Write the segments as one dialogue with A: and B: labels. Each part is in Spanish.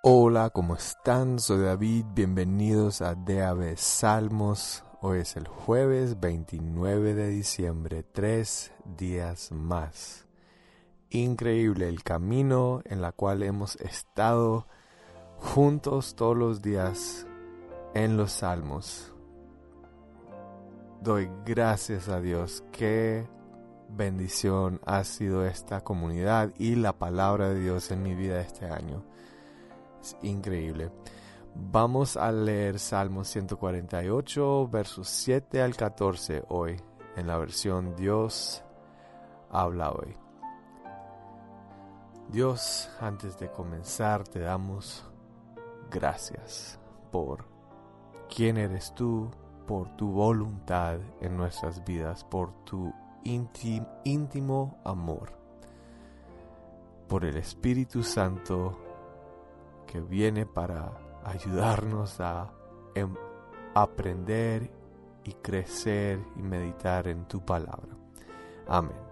A: Hola, ¿cómo están? Soy David, bienvenidos a DAB Salmos. Hoy es el jueves 29 de diciembre, tres días más. Increíble el camino en la cual hemos estado juntos todos los días en los Salmos. Doy gracias a Dios. Qué bendición ha sido esta comunidad y la palabra de Dios en mi vida este año increíble. Vamos a leer Salmo 148, versos 7 al 14 hoy, en la versión Dios habla hoy. Dios, antes de comenzar, te damos gracias por quién eres tú, por tu voluntad en nuestras vidas, por tu íntimo amor, por el Espíritu Santo que viene para ayudarnos a em, aprender y crecer y meditar en tu palabra. Amén.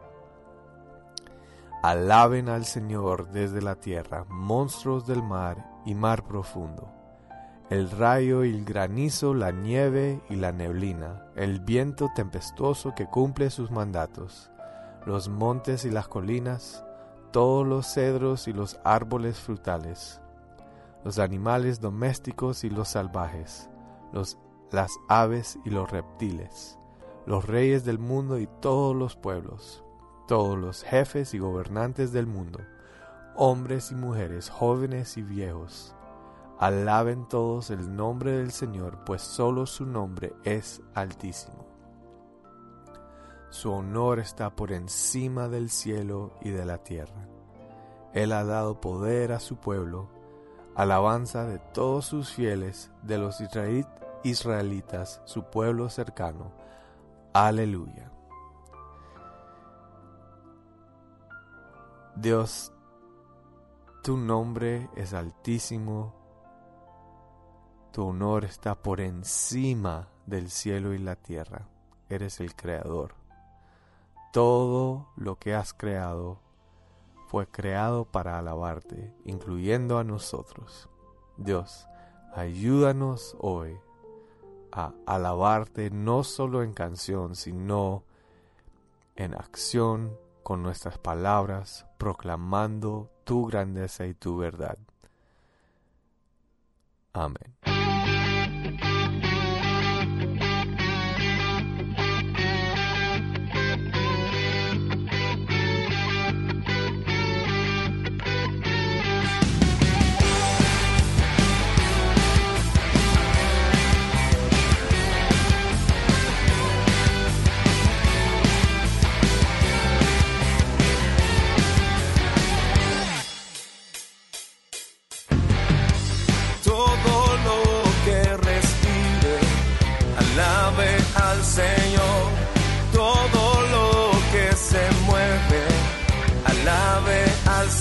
A: Alaben al Señor desde la tierra, monstruos del mar y mar profundo. El rayo y el granizo, la nieve y la neblina, el viento tempestuoso que cumple sus mandatos, los montes y las colinas, todos los cedros y los árboles frutales, los animales domésticos y los salvajes, los, las aves y los reptiles, los reyes del mundo y todos los pueblos, todos los jefes y gobernantes del mundo, hombres y mujeres, jóvenes y viejos. Alaben todos el nombre del Señor, pues solo su nombre es altísimo. Su honor está por encima del cielo y de la tierra. Él ha dado poder a su pueblo alabanza de todos sus fieles, de los israelitas, su pueblo cercano. Aleluya. Dios, tu nombre es altísimo, tu honor está por encima del cielo y la tierra, eres el creador. Todo lo que has creado fue creado para alabarte, incluyendo a nosotros. Dios, ayúdanos hoy a alabarte no solo en canción, sino en acción con nuestras palabras, proclamando tu grandeza y tu verdad. Amén.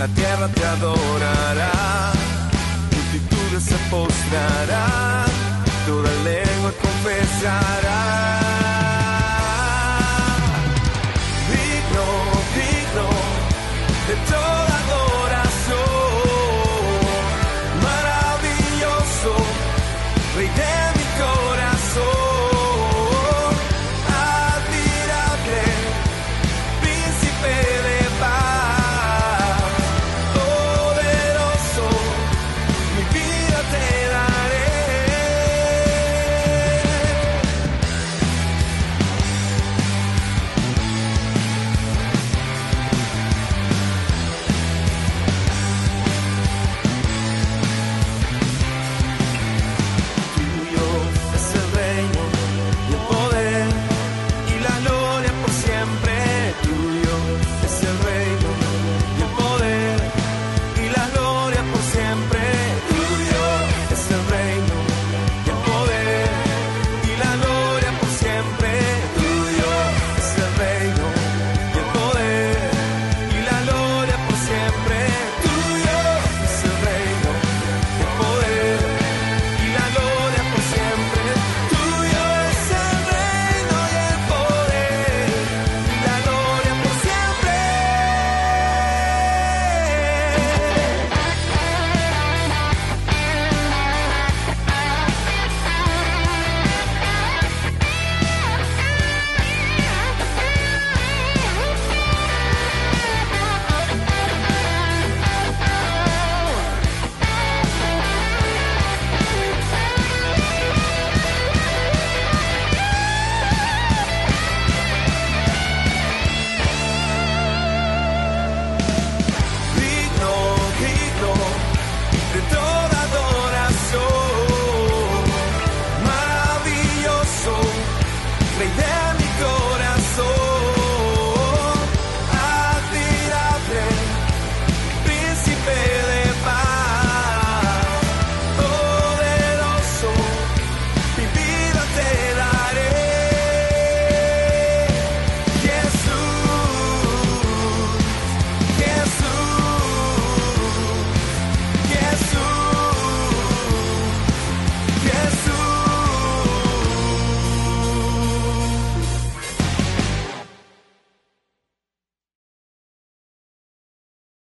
B: la tierra te adorará, multitudes se postrarán, toda lengua confesará. Digno, digno de todo.